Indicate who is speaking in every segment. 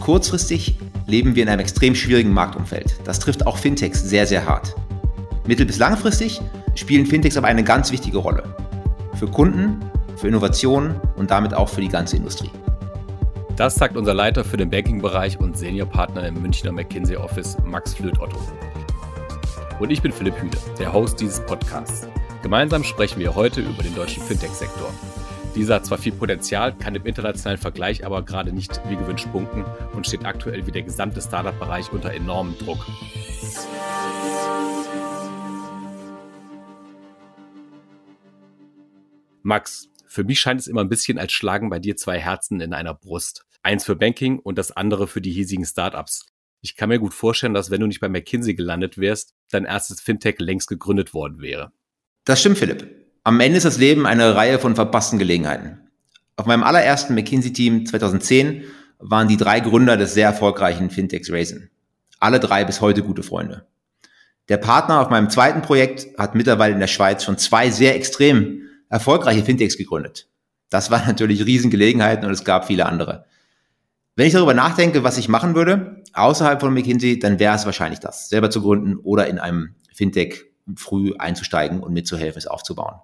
Speaker 1: Kurzfristig leben wir in einem extrem schwierigen Marktumfeld. Das trifft auch Fintechs sehr, sehr hart. Mittel- bis langfristig spielen Fintechs aber eine ganz wichtige Rolle. Für Kunden, für Innovationen und damit auch für die ganze Industrie.
Speaker 2: Das sagt unser Leiter für den Banking-Bereich und Seniorpartner im Münchner McKinsey Office, Max Flöt-Otto. Und ich bin Philipp Hüde, der Host dieses Podcasts. Gemeinsam sprechen wir heute über den deutschen Fintech-Sektor. Dieser hat zwar viel Potenzial, kann im internationalen Vergleich aber gerade nicht wie gewünscht punkten und steht aktuell wie der gesamte Startup-Bereich unter enormem Druck. Max, für mich scheint es immer ein bisschen als schlagen bei dir zwei Herzen in einer Brust. Eins für Banking und das andere für die hiesigen Startups. Ich kann mir gut vorstellen, dass wenn du nicht bei McKinsey gelandet wärst, dein erstes Fintech längst gegründet worden wäre.
Speaker 1: Das stimmt, Philipp. Am Ende ist das Leben eine Reihe von verpassten Gelegenheiten. Auf meinem allerersten McKinsey-Team 2010 waren die drei Gründer des sehr erfolgreichen Fintechs Raisin. Alle drei bis heute gute Freunde. Der Partner auf meinem zweiten Projekt hat mittlerweile in der Schweiz schon zwei sehr extrem erfolgreiche Fintechs gegründet. Das waren natürlich Riesengelegenheiten und es gab viele andere. Wenn ich darüber nachdenke, was ich machen würde, außerhalb von McKinsey, dann wäre es wahrscheinlich das, selber zu gründen oder in einem Fintech früh einzusteigen und mitzuhelfen, es aufzubauen.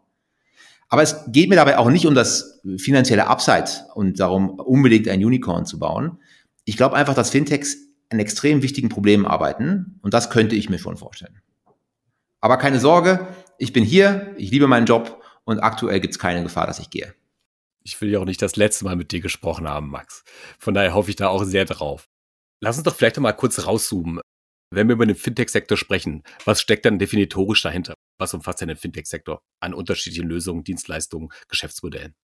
Speaker 1: Aber es geht mir dabei auch nicht um das finanzielle Upside und darum, unbedingt ein Unicorn zu bauen. Ich glaube einfach, dass Fintechs an extrem wichtigen Problemen arbeiten und das könnte ich mir schon vorstellen. Aber keine Sorge, ich bin hier, ich liebe meinen Job und aktuell gibt es keine Gefahr, dass ich gehe.
Speaker 2: Ich will ja auch nicht das letzte Mal mit dir gesprochen haben, Max. Von daher hoffe ich da auch sehr drauf. Lass uns doch vielleicht mal kurz rauszoomen. Wenn wir über den Fintech-Sektor sprechen, was steckt dann definitorisch dahinter? Was umfasst denn den Fintech-Sektor an unterschiedlichen Lösungen, Dienstleistungen, Geschäftsmodellen?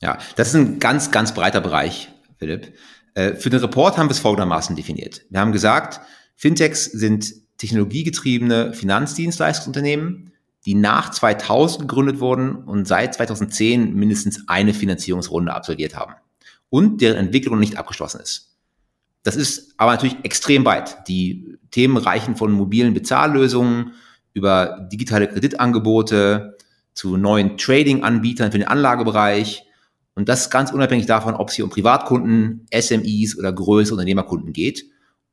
Speaker 1: Ja, das ist ein ganz, ganz breiter Bereich, Philipp. Äh, für den Report haben wir es folgendermaßen definiert. Wir haben gesagt, Fintechs sind technologiegetriebene Finanzdienstleistungsunternehmen, die nach 2000 gegründet wurden und seit 2010 mindestens eine Finanzierungsrunde absolviert haben und deren Entwicklung nicht abgeschlossen ist. Das ist aber natürlich extrem weit. Die Themen reichen von mobilen Bezahllösungen über digitale Kreditangebote zu neuen Trading-Anbietern für den Anlagebereich. Und das ganz unabhängig davon, ob es hier um Privatkunden, SMEs oder größere Unternehmerkunden geht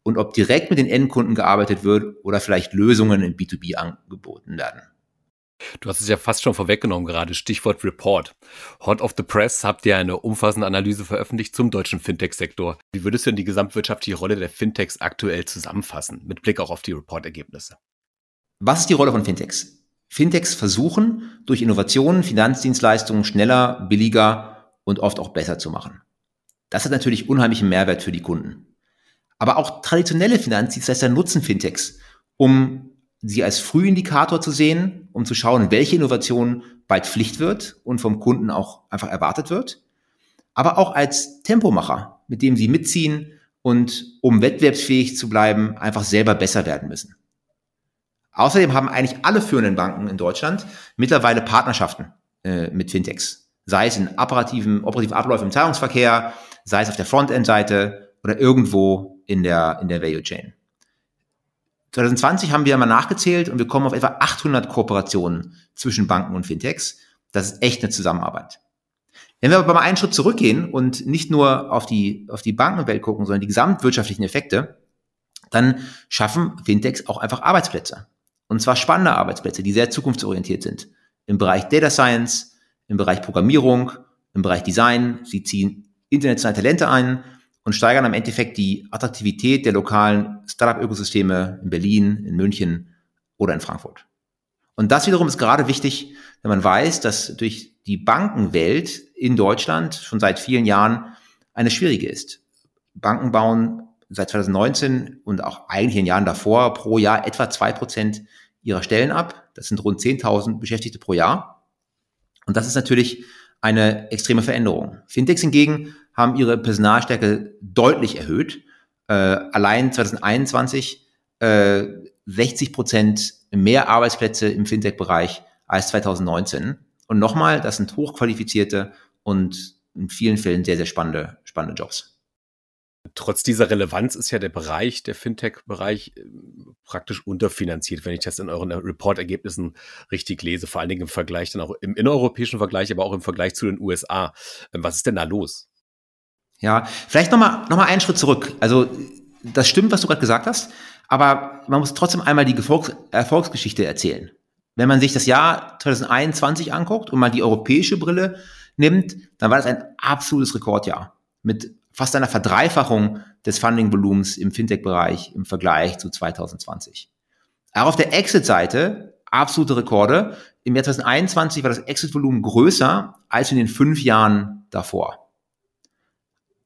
Speaker 1: und ob direkt mit den Endkunden gearbeitet wird oder vielleicht Lösungen in B2B angeboten werden.
Speaker 2: Du hast es ja fast schon vorweggenommen gerade, Stichwort Report. Hot of the Press habt ihr eine umfassende Analyse veröffentlicht zum deutschen Fintech-Sektor. Wie würdest du denn die gesamtwirtschaftliche Rolle der Fintechs aktuell zusammenfassen, mit Blick auch auf die Report-Ergebnisse?
Speaker 1: Was ist die Rolle von Fintechs? Fintechs versuchen, durch Innovationen Finanzdienstleistungen schneller, billiger und oft auch besser zu machen. Das hat natürlich unheimlichen Mehrwert für die Kunden. Aber auch traditionelle Finanzdienstleister nutzen Fintechs, um sie als Frühindikator zu sehen, um zu schauen, welche Innovation bald Pflicht wird und vom Kunden auch einfach erwartet wird, aber auch als Tempomacher, mit dem sie mitziehen und um wettbewerbsfähig zu bleiben, einfach selber besser werden müssen. Außerdem haben eigentlich alle führenden Banken in Deutschland mittlerweile Partnerschaften äh, mit Fintechs, sei es in operativen, operativen Abläufen im Zahlungsverkehr, sei es auf der Frontend-Seite oder irgendwo in der, in der Value Chain. 2020 haben wir mal nachgezählt und wir kommen auf etwa 800 Kooperationen zwischen Banken und Fintechs. Das ist echt eine Zusammenarbeit. Wenn wir aber mal einen Schritt zurückgehen und nicht nur auf die, auf die Bankenwelt gucken, sondern die gesamtwirtschaftlichen Effekte, dann schaffen Fintechs auch einfach Arbeitsplätze. Und zwar spannende Arbeitsplätze, die sehr zukunftsorientiert sind. Im Bereich Data Science, im Bereich Programmierung, im Bereich Design. Sie ziehen internationale Talente ein und steigern am Endeffekt die Attraktivität der lokalen Startup-Ökosysteme in Berlin, in München oder in Frankfurt. Und das wiederum ist gerade wichtig, wenn man weiß, dass durch die Bankenwelt in Deutschland schon seit vielen Jahren eine schwierige ist. Banken bauen seit 2019 und auch eigentlich in Jahren davor pro Jahr etwa zwei Prozent ihrer Stellen ab. Das sind rund 10.000 Beschäftigte pro Jahr. Und das ist natürlich eine extreme Veränderung. Fintechs hingegen haben ihre Personalstärke deutlich erhöht. Äh, allein 2021 äh, 60 Prozent mehr Arbeitsplätze im Fintech-Bereich als 2019. Und nochmal, das sind hochqualifizierte und in vielen Fällen sehr, sehr spannende, spannende Jobs.
Speaker 2: Trotz dieser Relevanz ist ja der Bereich, der Fintech-Bereich, äh, praktisch unterfinanziert, wenn ich das in euren Report-Ergebnissen richtig lese, vor allen Dingen im Vergleich dann auch im innereuropäischen Vergleich, aber auch im Vergleich zu den USA. Ähm, was ist denn da los?
Speaker 1: Ja, vielleicht nochmal noch mal einen Schritt zurück. Also das stimmt, was du gerade gesagt hast, aber man muss trotzdem einmal die Erfolgs Erfolgsgeschichte erzählen. Wenn man sich das Jahr 2021 anguckt und mal die europäische Brille nimmt, dann war das ein absolutes Rekordjahr mit fast einer Verdreifachung des Funding-Volumens im Fintech-Bereich im Vergleich zu 2020. Auch auf der Exit-Seite absolute Rekorde. Im Jahr 2021 war das Exit-Volumen größer als in den fünf Jahren davor.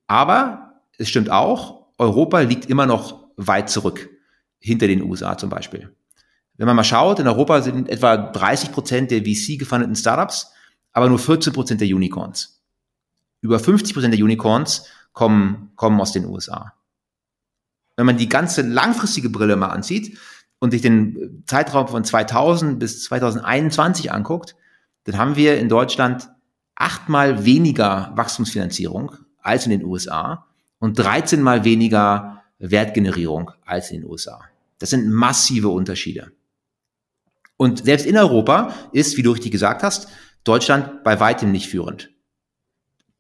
Speaker 1: Aber es stimmt auch, Europa liegt immer noch weit zurück, hinter den USA zum Beispiel. Wenn man mal schaut, in Europa sind etwa 30 Prozent der VC-gefundeten Startups, aber nur 14 Prozent der Unicorns. Über 50 Prozent der Unicorns kommen, kommen aus den USA. Wenn man die ganze langfristige Brille mal ansieht und sich den Zeitraum von 2000 bis 2021 anguckt, dann haben wir in Deutschland achtmal weniger Wachstumsfinanzierung als in den USA und 13 mal weniger Wertgenerierung als in den USA. Das sind massive Unterschiede. Und selbst in Europa ist, wie du richtig gesagt hast, Deutschland bei weitem nicht führend.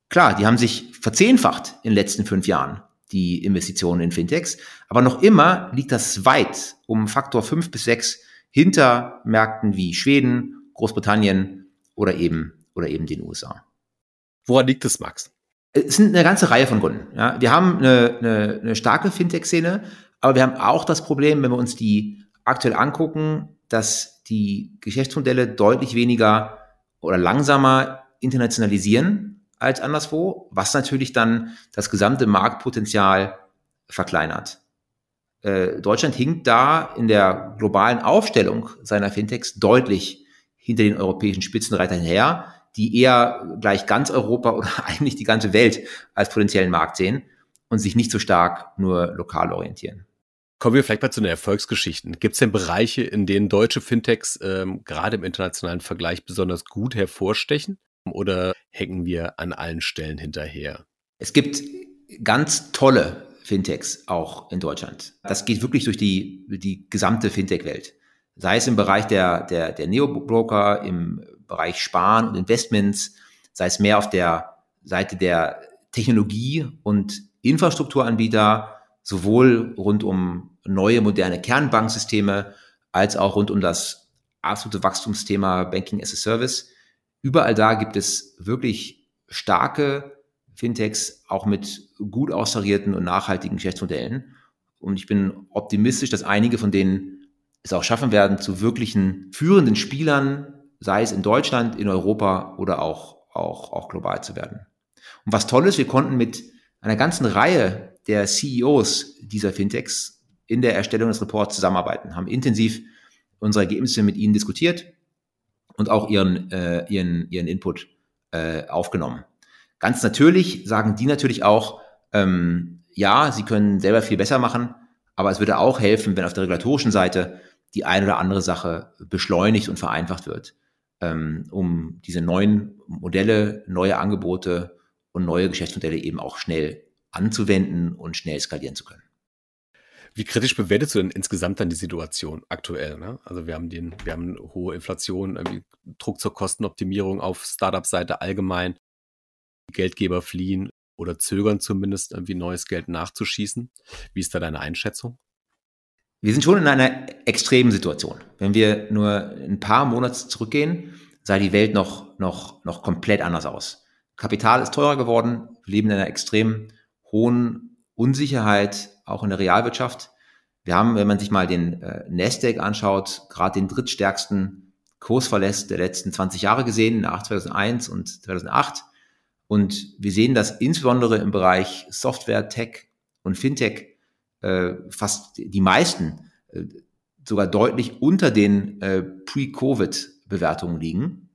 Speaker 1: Klar, die haben sich verzehnfacht in den letzten fünf Jahren, die Investitionen in Fintechs, aber noch immer liegt das weit um Faktor fünf bis sechs hinter Märkten wie Schweden, Großbritannien oder eben, oder eben den USA.
Speaker 2: Woran liegt es, Max?
Speaker 1: Es sind eine ganze Reihe von Gründen. Ja. Wir haben eine, eine, eine starke Fintech-Szene, aber wir haben auch das Problem, wenn wir uns die aktuell angucken, dass die Geschäftsmodelle deutlich weniger oder langsamer internationalisieren als anderswo, was natürlich dann das gesamte Marktpotenzial verkleinert. Äh, Deutschland hinkt da in der globalen Aufstellung seiner Fintechs deutlich hinter den europäischen Spitzenreitern her die eher gleich ganz Europa oder eigentlich die ganze Welt als potenziellen Markt sehen und sich nicht so stark nur lokal orientieren.
Speaker 2: Kommen wir vielleicht mal zu den Erfolgsgeschichten. Gibt es denn Bereiche, in denen deutsche Fintechs ähm, gerade im internationalen Vergleich besonders gut hervorstechen? Oder hängen wir an allen Stellen hinterher?
Speaker 1: Es gibt ganz tolle Fintechs auch in Deutschland. Das geht wirklich durch die, die gesamte Fintech-Welt. Sei es im Bereich der, der, der Neo-Broker, im Bereich Sparen und Investments, sei es mehr auf der Seite der Technologie und Infrastrukturanbieter, sowohl rund um neue moderne Kernbanksysteme als auch rund um das absolute Wachstumsthema Banking as a Service. Überall da gibt es wirklich starke Fintechs, auch mit gut austarierten und nachhaltigen Geschäftsmodellen. Und ich bin optimistisch, dass einige von denen es auch schaffen werden, zu wirklichen führenden Spielern sei es in Deutschland, in Europa oder auch, auch, auch global zu werden. Und was toll ist, wir konnten mit einer ganzen Reihe der CEOs dieser Fintechs in der Erstellung des Reports zusammenarbeiten, haben intensiv unsere Ergebnisse mit ihnen diskutiert und auch ihren, äh, ihren, ihren Input äh, aufgenommen. Ganz natürlich sagen die natürlich auch, ähm, ja, sie können selber viel besser machen, aber es würde auch helfen, wenn auf der regulatorischen Seite die eine oder andere Sache beschleunigt und vereinfacht wird ähm, um diese neuen Modelle, neue Angebote und neue Geschäftsmodelle eben auch schnell anzuwenden und schnell skalieren zu können.
Speaker 2: Wie kritisch bewertest du denn insgesamt dann die Situation aktuell? Ne? Also wir haben den, wir haben hohe Inflation, Druck zur Kostenoptimierung auf Startup-Seite allgemein. Geldgeber fliehen oder zögern zumindest irgendwie neues Geld nachzuschießen. Wie ist da deine Einschätzung?
Speaker 1: Wir sind schon in einer extremen Situation. Wenn wir nur ein paar Monate zurückgehen, sah die Welt noch, noch, noch komplett anders aus. Kapital ist teurer geworden. Wir leben in einer extrem hohen Unsicherheit, auch in der Realwirtschaft. Wir haben, wenn man sich mal den äh, Nasdaq anschaut, gerade den drittstärksten Kursverlässt der letzten 20 Jahre gesehen, nach 2001 und 2008. Und wir sehen, dass insbesondere im Bereich Software, Tech und Fintech äh, fast die meisten äh, sogar deutlich unter den äh, Pre-Covid-Bewertungen liegen.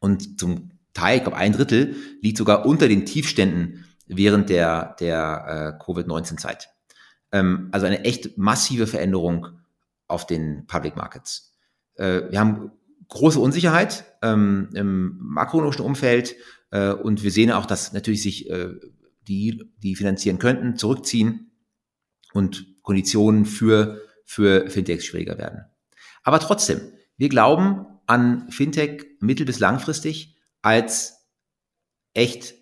Speaker 1: Und zum Teil, ich glaube ein Drittel, liegt sogar unter den Tiefständen während der, der äh, Covid-19-Zeit. Ähm, also eine echt massive Veränderung auf den Public Markets. Äh, wir haben große Unsicherheit ähm, im makroökonomischen Umfeld äh, und wir sehen auch, dass natürlich sich äh, die, die finanzieren könnten, zurückziehen und Konditionen für, für Fintechs schwieriger werden. Aber trotzdem, wir glauben an Fintech mittel- bis langfristig als echt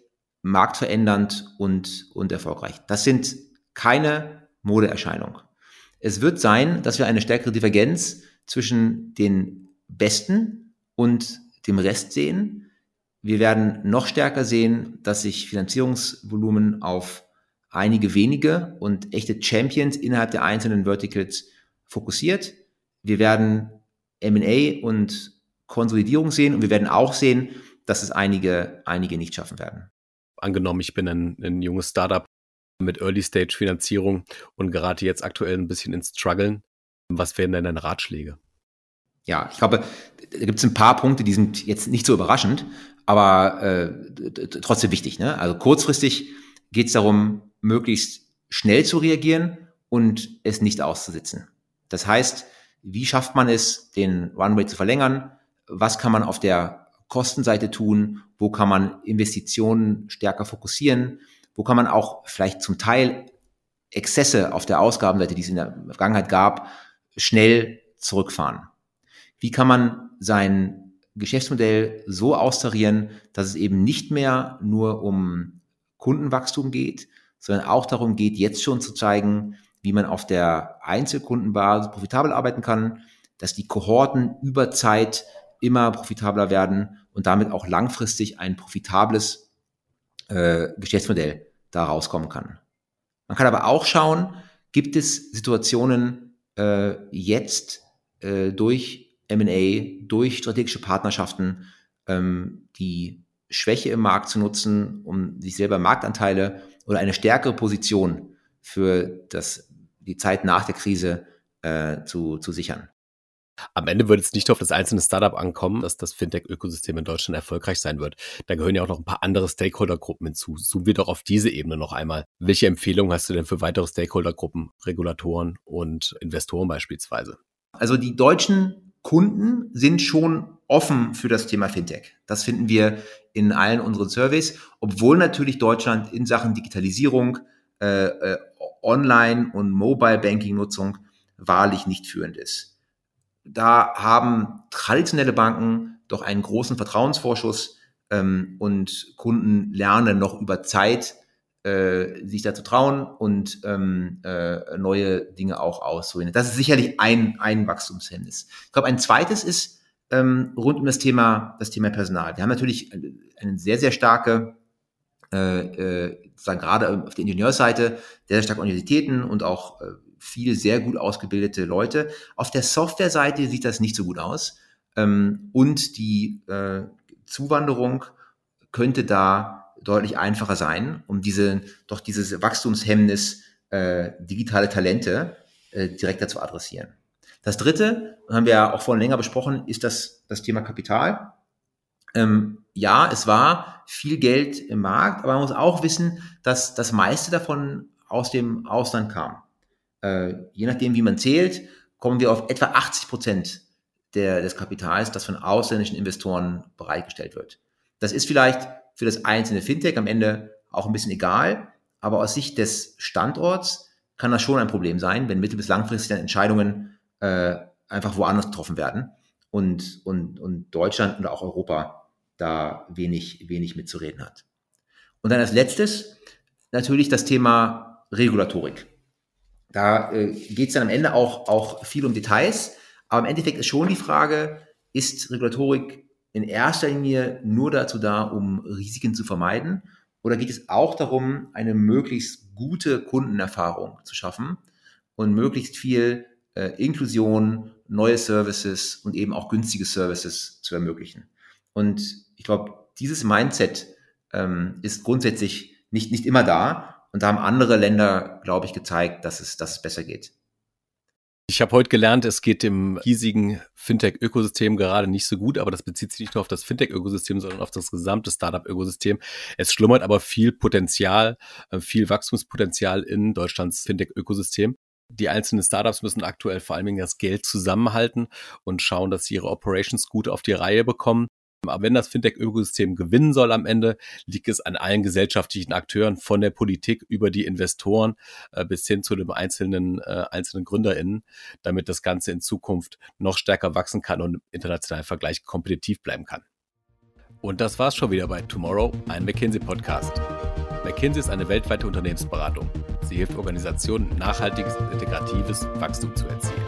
Speaker 1: marktverändernd und, und erfolgreich. Das sind keine Modeerscheinung. Es wird sein, dass wir eine stärkere Divergenz zwischen den Besten und dem Rest sehen. Wir werden noch stärker sehen, dass sich Finanzierungsvolumen auf einige wenige und echte Champions innerhalb der einzelnen Verticals fokussiert. Wir werden M&A und Konsolidierung sehen und wir werden auch sehen, dass es einige, einige nicht schaffen werden.
Speaker 2: Angenommen, ich bin ein, ein junges Startup mit Early-Stage-Finanzierung und gerate jetzt aktuell ein bisschen ins Struggeln. Was wären denn deine Ratschläge?
Speaker 1: Ja, ich glaube, da gibt es ein paar Punkte, die sind jetzt nicht so überraschend, aber äh, trotzdem wichtig. Ne? Also kurzfristig geht es darum, möglichst schnell zu reagieren und es nicht auszusitzen. Das heißt, wie schafft man es, den Runway zu verlängern? Was kann man auf der Kostenseite tun? Wo kann man Investitionen stärker fokussieren? Wo kann man auch vielleicht zum Teil Exzesse auf der Ausgabenseite, die es in der Vergangenheit gab, schnell zurückfahren? Wie kann man sein Geschäftsmodell so austarieren, dass es eben nicht mehr nur um Kundenwachstum geht, sondern auch darum geht, jetzt schon zu zeigen, wie man auf der Einzelkundenbasis profitabel arbeiten kann, dass die Kohorten über Zeit immer profitabler werden und damit auch langfristig ein profitables äh, Geschäftsmodell da rauskommen kann. Man kann aber auch schauen, gibt es Situationen äh, jetzt äh, durch M&A, durch strategische Partnerschaften, ähm, die Schwäche im Markt zu nutzen, um sich selber Marktanteile oder eine stärkere Position für das, die Zeit nach der Krise äh, zu, zu sichern.
Speaker 2: Am Ende wird es nicht auf das einzelne Startup ankommen, dass das Fintech-Ökosystem in Deutschland erfolgreich sein wird. Da gehören ja auch noch ein paar andere Stakeholder-Gruppen hinzu. Zoomen wir doch auf diese Ebene noch einmal. Welche Empfehlungen hast du denn für weitere Stakeholder-Gruppen, Regulatoren und Investoren beispielsweise?
Speaker 1: Also die deutschen Kunden sind schon offen für das Thema Fintech. Das finden wir in allen unseren Surveys, obwohl natürlich Deutschland in Sachen Digitalisierung, äh, äh, Online- und Mobile-Banking-Nutzung wahrlich nicht führend ist. Da haben traditionelle Banken doch einen großen Vertrauensvorschuss ähm, und Kunden lernen noch über Zeit, äh, sich dazu trauen und ähm, äh, neue Dinge auch auszuprobieren. Das ist sicherlich ein, ein Wachstumshemmnis. Ich glaube, ein zweites ist, ähm, rund um das Thema, das Thema Personal. Wir haben natürlich eine sehr, sehr starke, äh, äh, sozusagen gerade auf der Ingenieursseite, sehr, sehr starke Universitäten und auch äh, viele sehr gut ausgebildete Leute. Auf der Softwareseite sieht das nicht so gut aus. Ähm, und die äh, Zuwanderung könnte da deutlich einfacher sein, um diese, doch dieses Wachstumshemmnis äh, digitale Talente äh, direkter zu adressieren. Das dritte, haben wir ja auch vorhin länger besprochen, ist das, das Thema Kapital. Ähm, ja, es war viel Geld im Markt, aber man muss auch wissen, dass das meiste davon aus dem Ausland kam. Äh, je nachdem, wie man zählt, kommen wir auf etwa 80 Prozent des Kapitals, das von ausländischen Investoren bereitgestellt wird. Das ist vielleicht für das einzelne Fintech am Ende auch ein bisschen egal, aber aus Sicht des Standorts kann das schon ein Problem sein, wenn mittel- bis langfristig dann Entscheidungen äh, einfach woanders getroffen werden und, und, und Deutschland und auch Europa da wenig, wenig mitzureden hat. Und dann als letztes natürlich das Thema Regulatorik. Da äh, geht es dann am Ende auch, auch viel um Details, aber im Endeffekt ist schon die Frage, ist Regulatorik in erster Linie nur dazu da, um Risiken zu vermeiden? Oder geht es auch darum, eine möglichst gute Kundenerfahrung zu schaffen und möglichst viel äh, Inklusion, neue Services und eben auch günstige Services zu ermöglichen. Und ich glaube, dieses Mindset ähm, ist grundsätzlich nicht, nicht immer da. Und da haben andere Länder, glaube ich, gezeigt, dass es, dass es besser geht.
Speaker 2: Ich habe heute gelernt, es geht dem riesigen Fintech-Ökosystem gerade nicht so gut, aber das bezieht sich nicht nur auf das Fintech-Ökosystem, sondern auf das gesamte Startup-Ökosystem. Es schlummert aber viel Potenzial, äh, viel Wachstumspotenzial in Deutschlands Fintech-Ökosystem die einzelnen Startups müssen aktuell vor allen Dingen das Geld zusammenhalten und schauen, dass sie ihre Operations gut auf die Reihe bekommen. Aber wenn das Fintech-Ökosystem gewinnen soll am Ende, liegt es an allen gesellschaftlichen Akteuren, von der Politik über die Investoren äh, bis hin zu den einzelnen, äh, einzelnen GründerInnen, damit das Ganze in Zukunft noch stärker wachsen kann und im internationalen Vergleich kompetitiv bleiben kann. Und das war's schon wieder bei Tomorrow, ein McKinsey-Podcast. McKinsey ist eine weltweite Unternehmensberatung. Sie hilft Organisationen, nachhaltiges, integratives Wachstum zu erzielen.